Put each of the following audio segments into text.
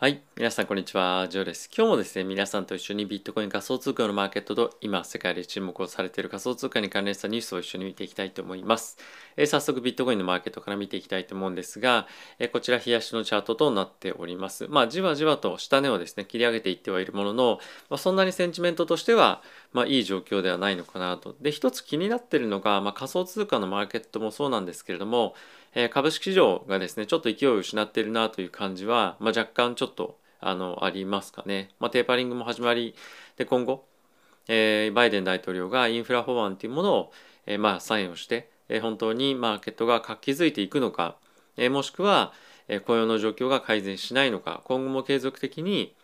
はい。皆さん、こんにちは。ジョーです。今日もですね、皆さんと一緒にビットコイン仮想通貨のマーケットと今、世界で注目をされている仮想通貨に関連したニュースを一緒に見ていきたいと思います。えー、早速、ビットコインのマーケットから見ていきたいと思うんですが、えー、こちら、冷やしのチャートとなっております。まあ、じわじわと下値をですね、切り上げていってはいるものの、まあ、そんなにセンチメントとしては、まあ、いい状況ではないのかなと。で、一つ気になっているのが、まあ、仮想通貨のマーケットもそうなんですけれども、えー、株式市場がですね、ちょっと勢いを失っているなという感じは、まあ、若干ちょっととあのありますかね。まあ、テーパリングも始まりで今後、えー、バイデン大統領がインフラ法案というものを、えー、まあ、サインをして、えー、本当にマーケットが活気づいていくのか、え、もしくは、え、雇用の状況が改善しないのか今後も継続的に、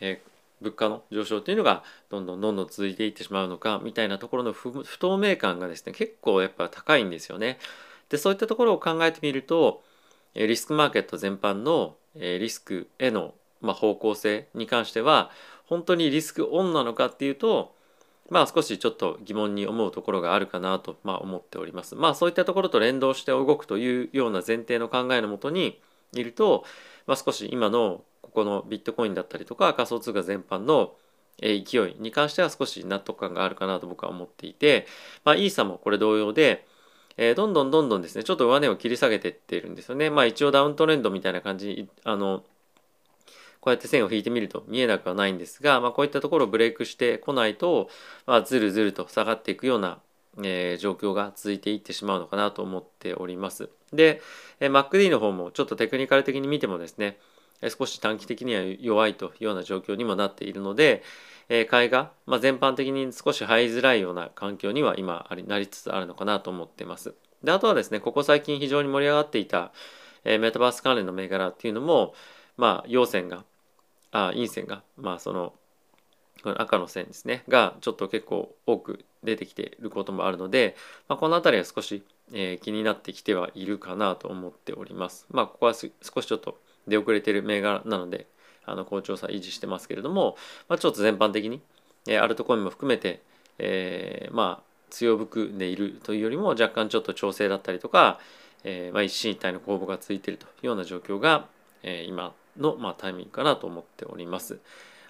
え、物価の上昇というのがどんどんどんどん続いていってしまうのかみたいなところの不透明感がですね結構やっぱ高いんですよね。でそういったところを考えてみるとリスクマーケット全般のえリスクへのまあ、方向性に関しては本当にリスクオンなのかっていうとまあ少しちょっと疑問に思うところがあるかなと、まあ、思っております。まあそういったところと連動して動くというような前提の考えのもとにいると、まあ、少し今のここのビットコインだったりとか仮想通貨全般の勢いに関しては少し納得感があるかなと僕は思っていて、まあ、イーサもこれ同様で、えー、どんどんどんどんですねちょっと上値を切り下げていってるんですよね。まあ一応ダウントレンドみたいな感じあのこうやって線を引いてみると見えなくはないんですが、まあ、こういったところをブレイクしてこないと、まあ、ずるずると下がっていくような、えー、状況が続いていってしまうのかなと思っております。で、えー、MacD の方もちょっとテクニカル的に見てもですね、少し短期的には弱いというような状況にもなっているので、え、買いが、まあ、全般的に少し入りづらいような環境には今ありなりつつあるのかなと思っています。であとはですねここ最近非常に盛り上がっていた、え、メタバース関連の銘柄っていうのもまあ陽線があ陰線がまあそのこの赤の線ですねがちょっと結構多く出てきていることもあるので、まあ、この辺りは少し、えー、気になってきてはいるかなと思っております。まあここは少しちょっと出遅れてる銘柄なのであの好調さ維持してますけれども、まあ、ちょっと全般的に、えー、アルトコインも含めて、えー、まあ強含んでいるというよりも若干ちょっと調整だったりとか、えーまあ、一進一退の攻防がついているというような状況が、えー、今の、まあ、タイミングかなと思っております。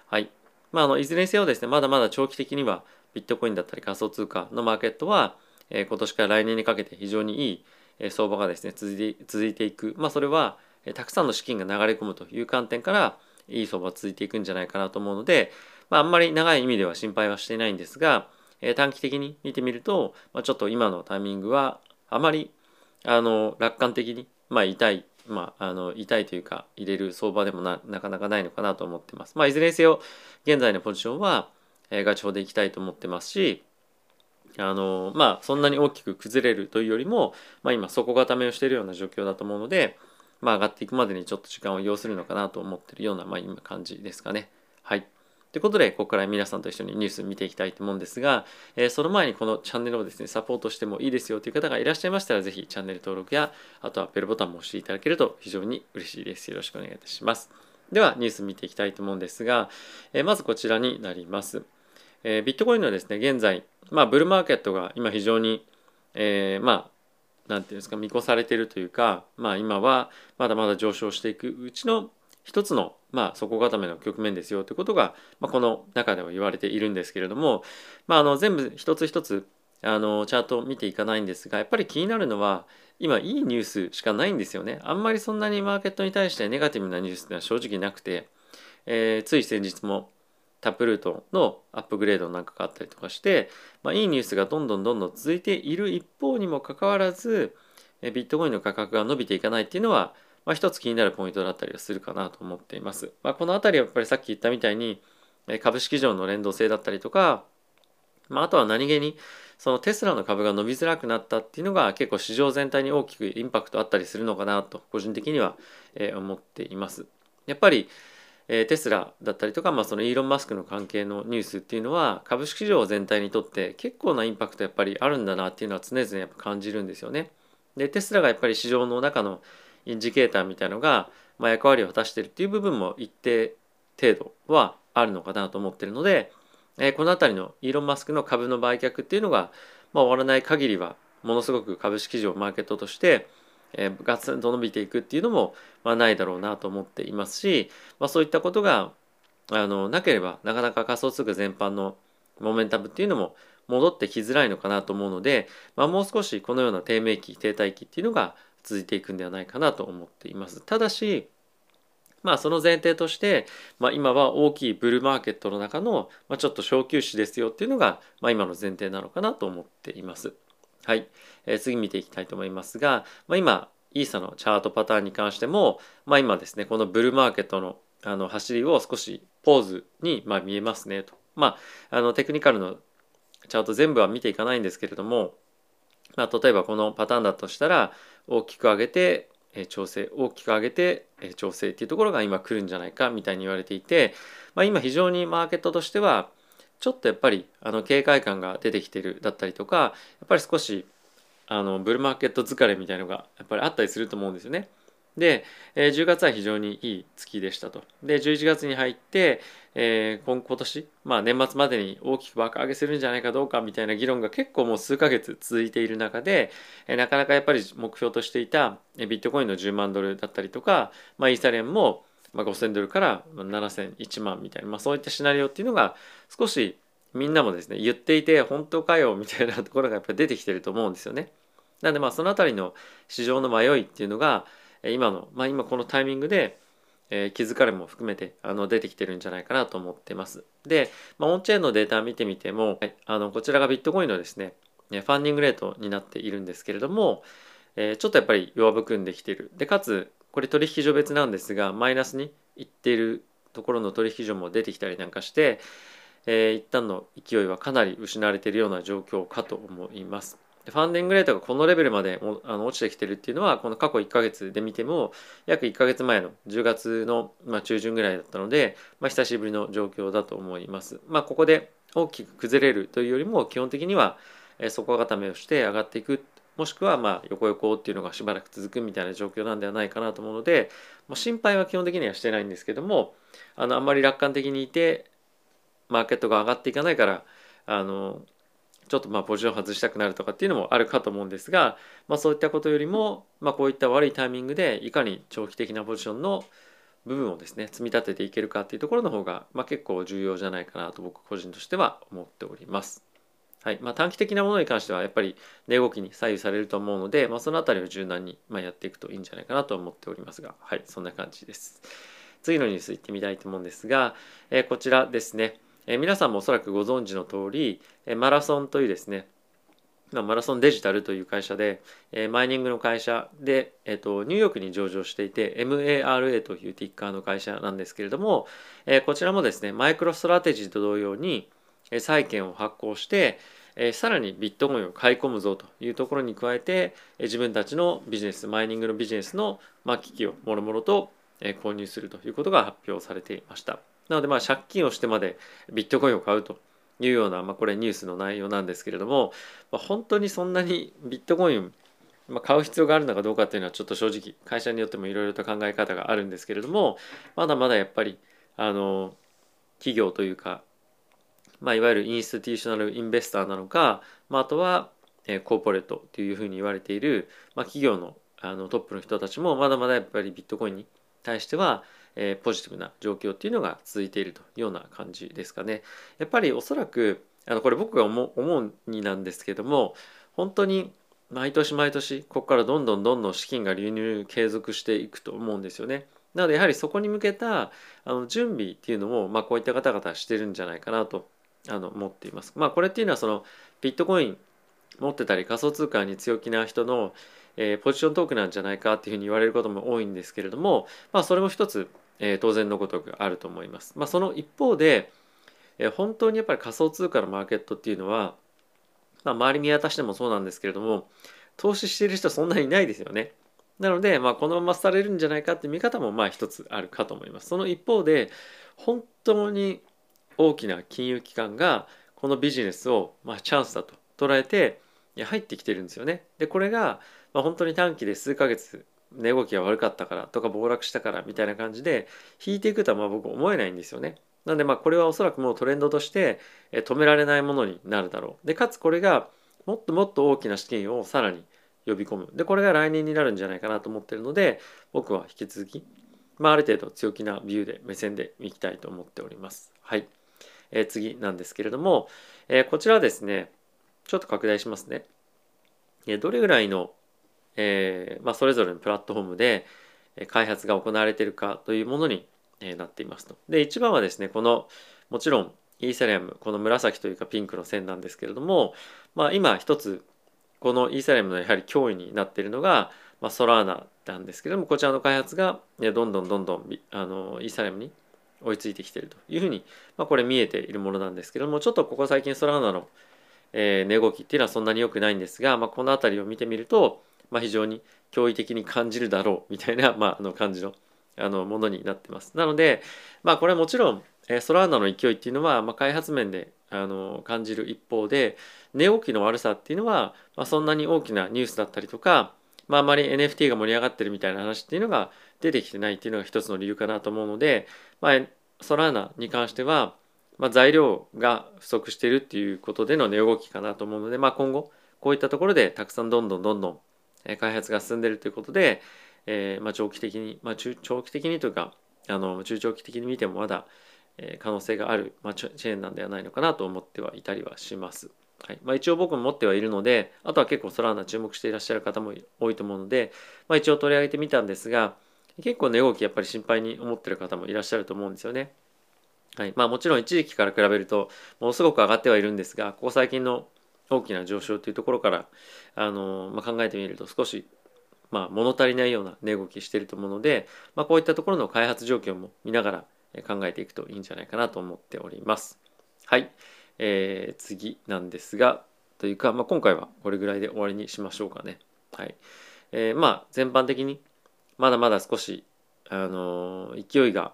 はい。まあ、あのいずれにせよですね、まだまだ長期的にはビットコインだったり仮想通貨のマーケットは、えー、今年から来年にかけて非常にいい、相場がですね続いて続いていく。まあ、それは、たくさんの資金が流れ込むという観点からいい相場が続いていくんじゃないかなと思うので、まあ、あんまり長い意味では心配はしていないんですが、え、短期的に見てみると、まあ、ちょっと今のタイミングはあまりあの楽観的に、まあ、痛いまあ、あの痛いというか入れる相場でもななかなかないのかなと思ってます。まあ、いずれにせよ現在のポジションは、えー、ガチ法でいきたいと思ってますしあのまあそんなに大きく崩れるというよりも、まあ、今底固めをしているような状況だと思うので、まあ、上がっていくまでにちょっと時間を要するのかなと思ってるような、まあ、今感じですかね。はい。ということで、ここから皆さんと一緒にニュース見ていきたいと思うんですが、えー、その前にこのチャンネルをですね、サポートしてもいいですよという方がいらっしゃいましたら、ぜひチャンネル登録や、あとはベルボタンも押していただけると非常に嬉しいです。よろしくお願いいたします。では、ニュース見ていきたいと思うんですが、えー、まずこちらになります。えー、ビットコインのですね、現在、まあ、ブルーマーケットが今非常に、え、まあ、なんていうんですか、見越されてるというか、まあ、今はまだまだ上昇していくうちの一つのまあ、底固めの局面ですよということが、まあ、この中では言われているんですけれども、まあ、あの全部一つ一つあのチャートを見ていかないんですがやっぱり気になるのは今いいニュースしかないんですよね。あんまりそんなにマーケットに対してネガティブなニュースってのは正直なくて、えー、つい先日もタップルートのアップグレードなんかがあったりとかして、まあ、いいニュースがどんどんどんどん続いている一方にもかかわらずビットコインの価格が伸びていかないっていうのはまあ、一つ気になるポイントだったりはするかなと思っています。まあ、この辺りはやっぱりさっき言ったみたいに株式市場の連動性だったりとか、まあ、あとは何気にそのテスラの株が伸びづらくなったっていうのが結構市場全体に大きくインパクトあったりするのかなと個人的には思っています。やっぱりえテスラだったりとか、まあ、そのイーロン・マスクの関係のニュースっていうのは株式市場全体にとって結構なインパクトやっぱりあるんだなっていうのは常々やっぱ感じるんですよね。でテスラがやっぱり市場の中のインジケーターみたいのが、まあ、役割を果たしてるっていう部分も一定程度はあるのかなと思ってるので、えー、この辺りのイーロン・マスクの株の売却っていうのが、まあ、終わらない限りはものすごく株式市場マーケットとしてえー、ガツンと伸びていくっていうのも、まあ、ないだろうなと思っていますし、まあ、そういったことがあのなければなかなか仮想通貨全般のモメンタムっていうのも戻ってきづらいのかなと思うので、まあ、もう少しこのような低迷期停滞期っていうのが続いていくんではないかなと思っています。ただしまあその前提として、まあ、今は大きいブルーマーケットの中の、まあ、ちょっと小休止ですよっていうのが、まあ、今の前提なのかなと思っています。はい、えー、次見ていきたいと思いますが、まあ、今イーサのチャートパターンに関しても、まあ、今ですねこのブルーマーケットのあの走りを少しポーズに、ま、見えますねと。まあ、あのテクニカルのチャート全部は見ていかないんですけれども、まあ、例えばこのパターンだとしたら大きく上げて調整大きく上げて調整っていうところが今来るんじゃないかみたいに言われていて、まあ、今非常にマーケットとしてはちょっとやっぱりあの警戒感が出てきてるだったりとかやっぱり少しあのブルーマーケット疲れみたいのがやっぱりあったりすると思うんですよね。で、えー、10月は非常にいい月でしたと。で、11月に入って、えー、今今年、まあ年末までに大きく爆上げするんじゃないかどうかみたいな議論が結構もう数ヶ月続いている中で、えー、なかなかやっぱり目標としていたビットコインの10万ドルだったりとか、まあイーサリアムもまあ5000ドルから7000、1万みたいな、まあそういったシナリオっていうのが少しみんなもですね、言っていて本当かよみたいなところがやっぱり出てきてると思うんですよね。なんでまあそのあたりの市場の迷いっていうのが、今の、まあ、今このタイミングで、え、気づかれも含めてあの出てきてるんじゃないかなと思ってます。で、まあ、オンチェーンのデータ見てみても、はい、あのこちらがビットコインのですねファンディングレートになっているんですけれども、え、ちょっとやっぱり弱含んできている。でかつこれ取引所別なんですがマイナスにいっているところの取引所も出てきたりなんかして、えー、一旦の勢いはかなり失われているような状況かと思います。ファンディングレートがこのレベルまであの落ちてきてるっていうのはこの過去1ヶ月で見ても約1ヶ月前の10月の、ま、中旬ぐらいだったので、まあ、久しぶりの状況だと思います。まあ、ここで大きく崩れるというよりも基本的には底固めをして上がっていくもしくはまあ横横っていうのがしばらく続くみたいな状況なんではないかなと思うのでもう心配は基本的にはしてないんですけどもあのあんまり楽観的にいてマーケットが上がっていかないからあのちょっとまあポジション外したくなるとかっていうのもあるかと思うんですが、まあ、そういったことよりも、まあ、こういった悪いタイミングでいかに長期的なポジションの部分をですね積み立てていけるかっていうところの方が、まあ、結構重要じゃないかなと僕個人としては思っております。はい。まあ、短期的なものに関してはやっぱり値動きに左右されると思うので、まあ、その辺りを柔軟にまやっていくといいんじゃないかなと思っておりますがはい。そんな感じです。次のニュースいってみたいと思うんですが、えー、こちらですね。え皆さんもおそらくご存知の通り、えマラソンというですねマラソンデジタルという会社で、えマイニングの会社で、えーと、ニューヨークに上場していて MARA というティッカーの会社なんですけれども、えこちらもですねマイクロストラテジーと同様に、債券を発行して、さらにビットコインを買い込むぞというところに加えて、自分たちのビジネスマイニングのビジネスの、機器をもろもろと、購入するということが発表されていました。なのでまあ借金をしてまでビットコインを買うというような、まあ、これニュースの内容なんですけれども、まあ、本当にそんなにビットコインまあ、買う必要があるのかどうかっていうのはちょっと正直会社によってもいろいろと考え方があるんですけれどもまだまだやっぱりあの企業というか、まあ、いわゆるインスティテューショナルインベスターなのか、まあ、あとは、え、コーポレートというふうに言われている、まあ、企業のあのトップの人たちもまだまだやっぱりビットコインに対してはえ、ポジティブな状況っていうのが続いているというような感じですかね。やっぱりおそらくあのこれ僕が思うになんですけども本当に毎年毎年ここからどんどんどんどん資金が流入継続していくと思うんですよね。なのでやはりそこに向けたあの準備っていうのも、まあ、こういった方々してるんじゃないかなとあの思っています。まあこれっていうのはそのビットコイン持ってたり仮想通貨に強気な人の、えー、ポジショントークなんじゃないかっていうふうに言われることも多いんですけれども、まあ、それも一つえー、当然のごとくあると思います。まあ、その一方で、えー、本当にやっぱり仮想通貨のマーケットっていうのは、まあ、周り見渡してもそうなんですけれども投資している人そんなにいないですよね。なので、まあ、このままされるんじゃないかって見方もまあ一つあるかと思います。その一方で本当に大きな金融機関がこのビジネスをまあチャンスだと捉えて入ってきてるんですよね。でこれがまあ本当に短期で数ヶ月値動きが悪かったからとか暴落したからみたいな感じで引いていくとはまあ僕思えないんですよね。なんでまあこれはおそらくもうトレンドとして止められないものになるだろう。でかつこれがもっともっと大きな資金をさらに呼び込むでこれが来年になるんじゃないかなと思ってるので僕は引き続き、まあ、ある程度強気なビューで目線でいきたいと思っておりますはいえ、次なんですけれども、え、こちらはですね、ちょっと拡大しますね。え、どれぐらいの、えまあ、それぞれのプラットフォームで開発が行われているかというものになっていますと。で、一番はですね、この、もちろんイーサリアム、この紫というかピンクの線なんですけれども、まあ、今一つ、このイーサリアムのやはり脅威になっているのが、まあ、ソラーナなんですけれども、こちらの開発がどんどんどんどんあのイーサリアムに追いついてきているというふうに、まあ、これ見えているものなんですけどもちょっとここ最近ソラーナの、えー、値動きっていうのはそんなに良くないんですが、まあ、この辺りを見てみると、まあ、非常に驚異的に感じるだろうみたいな、まあ、あの感じのあのものになってます。なので、まあ、これはもちろん、えー、ソラーナの勢いっていうのは、まあ、開発面であの感じる一方で値動きの悪さっていうのは、まあ、そんなに大きなニュースだったりとか、まあ、あまり NFT が盛り上がってるみたいな話っていうのが出てきてないっていうのが一つの理由かなと思うので、まあ、ソラーナに関しては、まあ、材料が不足しているっていうことでの値動きかなと思うので、まあ、今後こういったところでたくさんどんどんどんどん開発が進んでいるということで、えー、まあ長期的に、まあ、中長期的にというかあの中長期的に見てもまだ可能性がある、まあ、チェーンなんではないのかなと思ってはいたりはします。はいまあ、一応僕も持ってはいるのであとは結構ソラーナ注目していらっしゃる方も多いと思うので、まあ、一応取り上げてみたんですが結構値動きやっぱり心配に思ってる方もいらっしゃると思うんですよね。はいまあ、もちろん一時期から比べるとものすごく上がってはいるんですがここ最近の大きな上昇というところからあの、まあ、考えてみると少し、まあ、物足りないような値動きしていると思うので、まあ、こういったところの開発状況も見ながら考えていくといいんじゃないかなと思っております。はい、えー、次なんですがというか、まあ、今回はこれぐらいで終わりにしましょうかね。はいえー、まあ全般的にまだまだ少しあの勢いが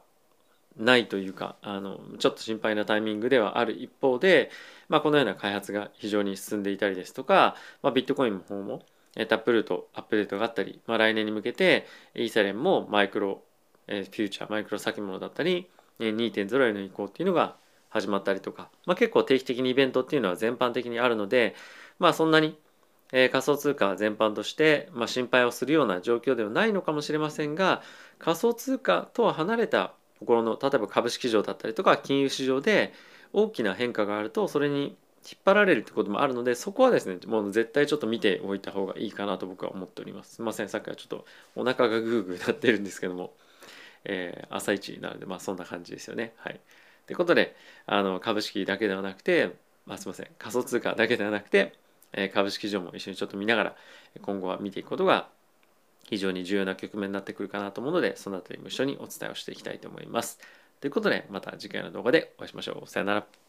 ないというかあのちょっと心配なタイミングではある一方で、まあ、このような開発が非常に進んでいたりですとか、まあ、ビットコインの方もタップルートアップデートがあったり、まあ、来年に向けてイーサレンもマイクロフューチャーマイクロ先物だったり2.0への移行っていうのが始まったりとか、まあ、結構定期的にイベントっていうのは全般的にあるのでまあそんなにえー、仮想通貨全般として、まあ、心配をするような状況ではないのかもしれませんが仮想通貨とは離れたところの例えば株式市場だったりとか金融市場で大きな変化があるとそれに引っ張られるってこともあるのでそこはですねもう絶対ちょっと見ておいた方がいいかなと僕は思っております。すいません。さっきはちょっとお腹がグーグーなってるんですけども、えー、朝一なのでまあそんな感じですよね。はい。ということであの株式だけではなくて、まあ、すいません。仮想通貨だけではなくて株式市場も一緒にちょっと見ながら今後は見ていくことが非常に重要な局面になってくるかなと思うのでそのあたりも一緒にお伝えをしていきたいと思います。ということでまた次回の動画でお会いしましょう。さよなら。